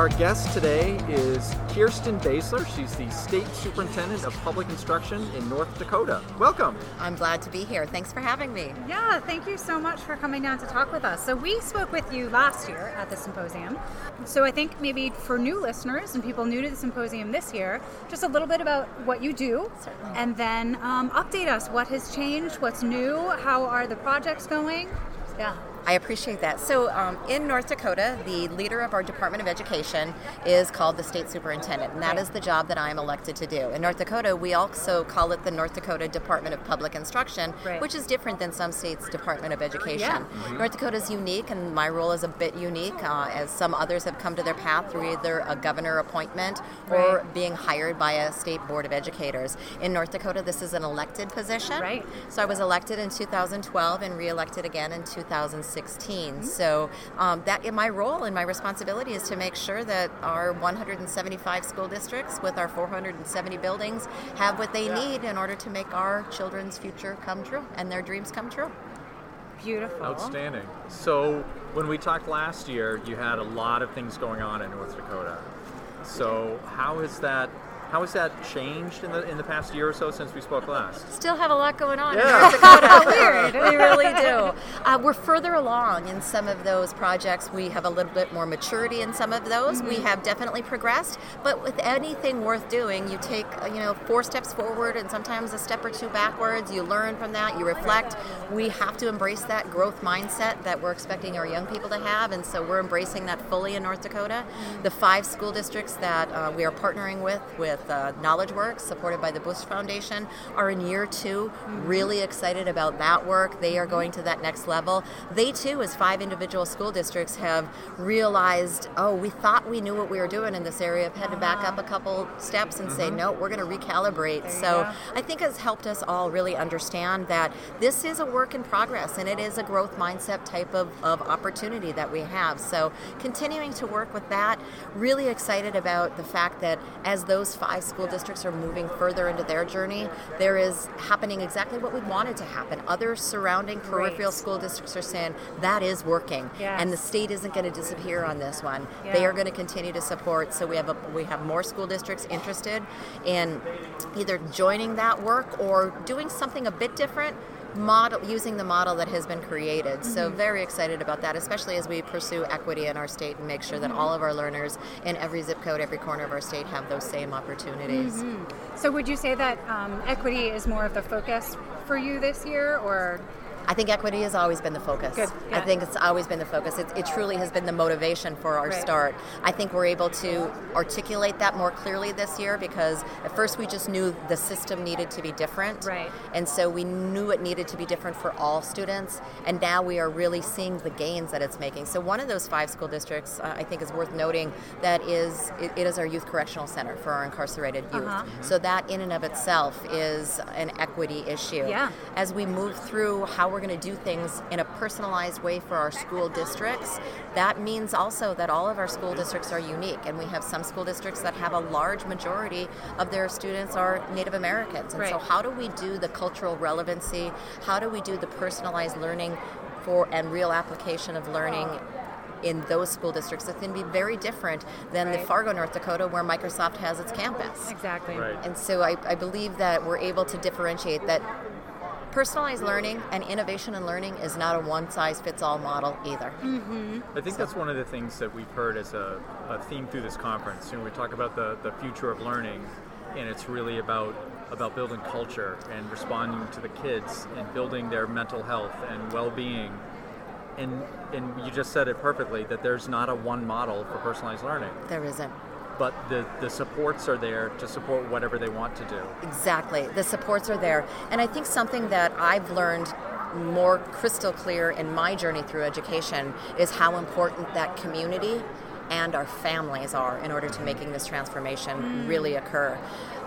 Our guest today is Kirsten Baesler. She's the State Superintendent of Public Instruction in North Dakota. Welcome. I'm glad to be here. Thanks for having me. Yeah, thank you so much for coming down to talk with us. So, we spoke with you last year at the symposium. So, I think maybe for new listeners and people new to the symposium this year, just a little bit about what you do. Certainly. And then um, update us what has changed, what's new, how are the projects going. Yeah. I appreciate that. So, um, in North Dakota, the leader of our Department of Education is called the State Superintendent, and that is the job that I am elected to do. In North Dakota, we also call it the North Dakota Department of Public Instruction, Right. which is different than some states' Department of Education. Yeah. North Dakota is unique, and my role is a bit unique, uh, as some others have come to their path through either a governor appointment or Right. being hired by a state board of educators. In North Dakota, this is an elected position. Right. So I was elected in 2012 and reelected again in 2016. So um, that my role and my responsibility is to make sure that our 175 school districts with our 470 buildings have what they need in order to make our children's future come true and their dreams come true. Beautiful. Outstanding. So, when we talked last year, you had a lot of things going on in North Dakota. So, how has that how has that changed in the in the past year or so since we spoke last? Still have a lot going on Yeah. in North Dakota. Weird. We really do. Uh, we're further along in some of those projects. We have a little bit more maturity in some of those. We have definitely progressed. But with anything worth doing, you take uh, you know four steps forward and sometimes a step or two backwards. You learn from that. You reflect. We have to embrace that growth mindset that we're expecting our young people to have, and so we're embracing that fully in North Dakota. The five school districts that uh, we are partnering with with uh, Knowledge Works, supported by the Bush Foundation, are in year 2 mm-hmm. Really excited about that work. They are going to that next level. They too, as five individual school districts, have realized, oh, we thought we knew what we were doing in this area. Have had to back up a uh-huh. couple steps and say, mm-hmm. no, we're going to recalibrate. There So. I think has helped us all really understand that this is a work in progress and it is a growth mindset type of, of opportunity that we have. So continuing to work with that, really excited about the fact that as those five school districts are moving further into their journey, there is happening exactly what we wanted to happen. Other surrounding peripheral Great. school districts are saying that is working Yes. and the state isn't going to disappear on this one. They are going to continue to support. So we have a, we have more school districts interested in either joining that work or doing something a bit different. Model using the model that has been created. So Mm-hmm. very excited about that, especially as we pursue equity in our state and make sure that Mm-hmm. all of our learners in every zip code, every corner of our state have those same opportunities. Mm-hmm. So, would you say that um, equity is more of the focus for you this year, or I think equity has always been the focus. Good, I think it's always been the focus. It, it truly has been the motivation for our Right. start. I think we're able to articulate that more clearly this year because at first we just knew the system needed to be different. Right. And so we knew it needed to be different for all students. And now we are really seeing the gains that it's making. So one of those five school districts, uh, I think, is worth noting that is it, it is our youth correctional center for our incarcerated youth. Uh-huh. So that in and of itself is an equity issue Yeah. as we move through how we're going to do things in a personalized way for our school districts, that means also that all of our school districts are unique. And we have some school districts that have a large majority of their students are Native Americans. And so, how do we do the cultural relevancy? How do we do the personalized learning for and real application of learning? In those school districts, it's going to be very different than the Fargo, North Dakota, where Microsoft has its campus. exactly? Right. And so I, I believe that we're able to differentiate that personalized learning and innovation in learning is not a one size fits all model either. Mm-hmm. I think that's one of the things that we've heard as a, a theme through this conference. You know, we talk about the, the future of learning, and it's really about about building culture and responding to the kids and building their mental health and well-being. And and you just said it perfectly that there's not a one model for personalized learning, There isn't. But the the supports are there to support whatever they want to do. Exactly. The supports are there. And I think something that I've learned more crystal clear in my journey through education is how important that community and our families are in order to making this transformation really occur.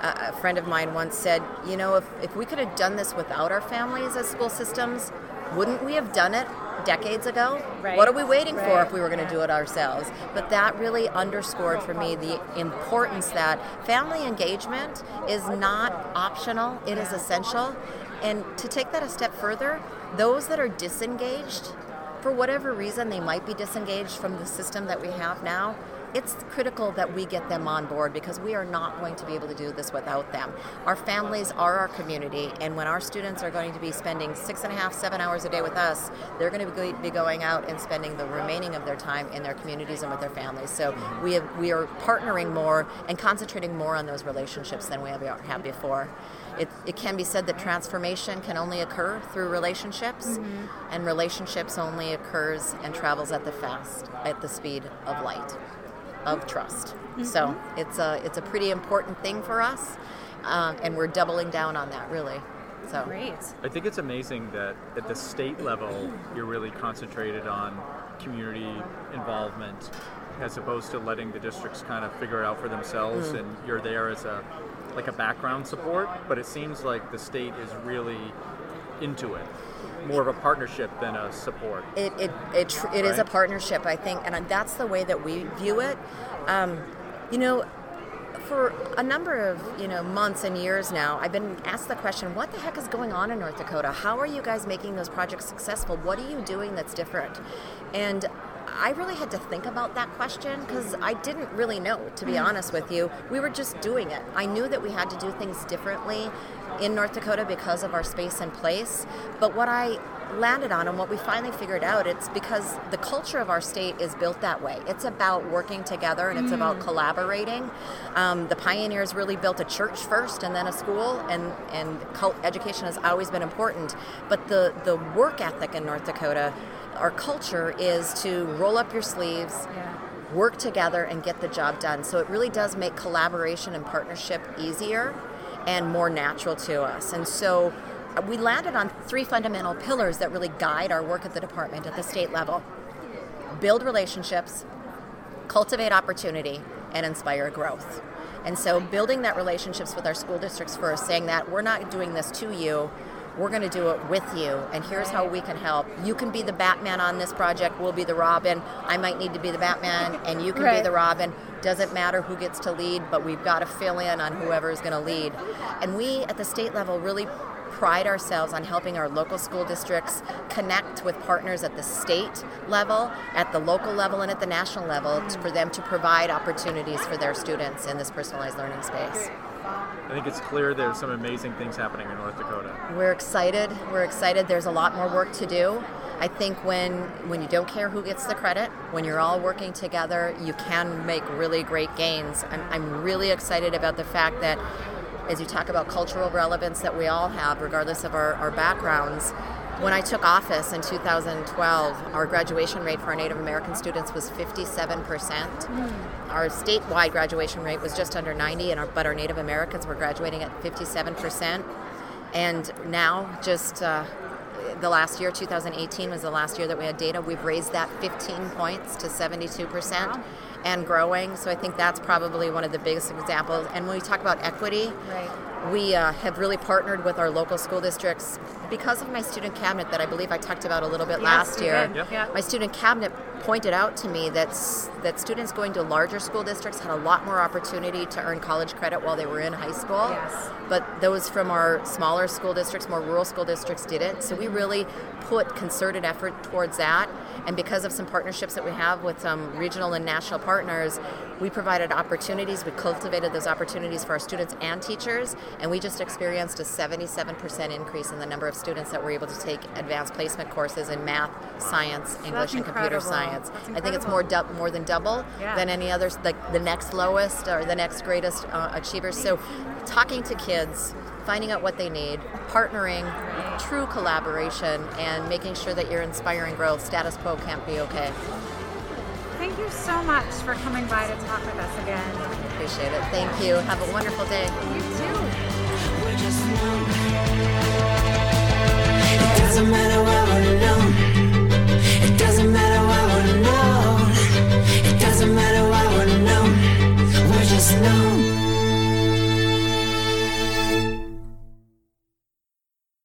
Uh, a friend of mine once said, you know, if, if we could have done this without our families as school systems, wouldn't we have done it decades ago? Right. What are we waiting for if we were going to do it ourselves? But that really underscored for me the importance that family engagement is not optional, it is essential. And to take that a step further, those that are disengaged, for whatever reason they might be disengaged from the system that we have now, it's critical that we get them on board because we are not going to be able to do this without them. Our families are our community, and when our students are going to be spending six and a half, seven hours a day with us, they're going to be going out and spending the remaining of their time in their communities and with their families. So we have, we are partnering more and concentrating more on those relationships than we have had before. It, it can be said that transformation can only occur through relationships, mm-hmm. and relationships only occurs and travels at the fast, at the speed of light of trust. Mm-hmm. So it's a it's a pretty important thing for us, um, and we're doubling down on that really. So great. I think it's amazing that at the state level you're really concentrated on community involvement as opposed to letting the districts kind of figure it out for themselves mm. and you're there as a like a background support but it seems like the state is really into it more of a partnership than a support. It it it, tr- it right? is a partnership, I think, and that's the way that we view it. Um, you know, for a number of you know months and years now, I've been asked the question, "What the heck is going on in North Dakota? How are you guys making those projects successful? What are you doing that's different?" And I really had to think about that question because I didn't really know, to be mm. honest with you. We were just doing it. I knew that we had to do things differently in North Dakota because of our space and place. But what I landed on and what we finally figured out it's because the culture of our state is built that way it's about working together and it's mm. about collaborating um, the pioneers really built a church first and then a school and and cult education has always been important but the the work ethic in north dakota our culture is to roll up your sleeves yeah work together and get the job done. So it really does make collaboration and partnership easier and more natural to us. And so uh, we landed on three fundamental pillars that really guide our work at the department at the state level build relationships, cultivate opportunity, and inspire growth. And so, building that relationships with our school districts first, saying that we're not doing this to you, we're going to do it with you, and here's how we can help. You can be the Batman on this project, we'll be the Robin. I might need to be the Batman, and you can right. be the Robin. Doesn't matter who gets to lead, but we've got to fill in on whoever is going to lead. And we at the state level really pride ourselves on helping our local school districts connect with partners at the state level, at the local level, and at the national level for them to provide opportunities for their students in this personalized learning space. I think it's clear there's some amazing things happening in North Dakota. We're excited. We're excited. There's a lot more work to do. I think when when you don't care who gets the credit, when you're all working together, you can make really great gains. I'm, I'm really excited about the fact that as you talk about cultural relevance that we all have, regardless of our, our backgrounds, when I took office in 2012, our graduation rate for our Native American students was 57%. Mm. Our statewide graduation rate was just under 90, and our, but our Native Americans were graduating at 57%. And now, just uh, the last year, 2018 was the last year that we had data. We've raised that 15 points to 72%. Wow and growing. So I think that's probably one of the biggest examples. And when we talk about equity, right. We uh, have really partnered with our local school districts because of my student cabinet that I believe I talked about a little bit yes, last year. Yeah. My student cabinet pointed out to me that that students going to larger school districts had a lot more opportunity to earn college credit while they were in high school. Yes. But those from our smaller school districts, more rural school districts, didn't. So we really put concerted effort towards that. And because of some partnerships that we have with some regional and national partners, we provided opportunities. We cultivated those opportunities for our students and teachers, and we just experienced a 77% increase in the number of students that were able to take advanced placement courses in math, science, English, and computer science. I think it's more du- more than double yeah. than any others, like the next lowest or the next greatest uh, achievers. So, talking to kids finding out what they need, partnering, true collaboration, and making sure that you're inspiring growth. Status quo can't be okay. Thank you so much for coming by to talk with us again. Appreciate it. Thank you. Have a wonderful day. You too.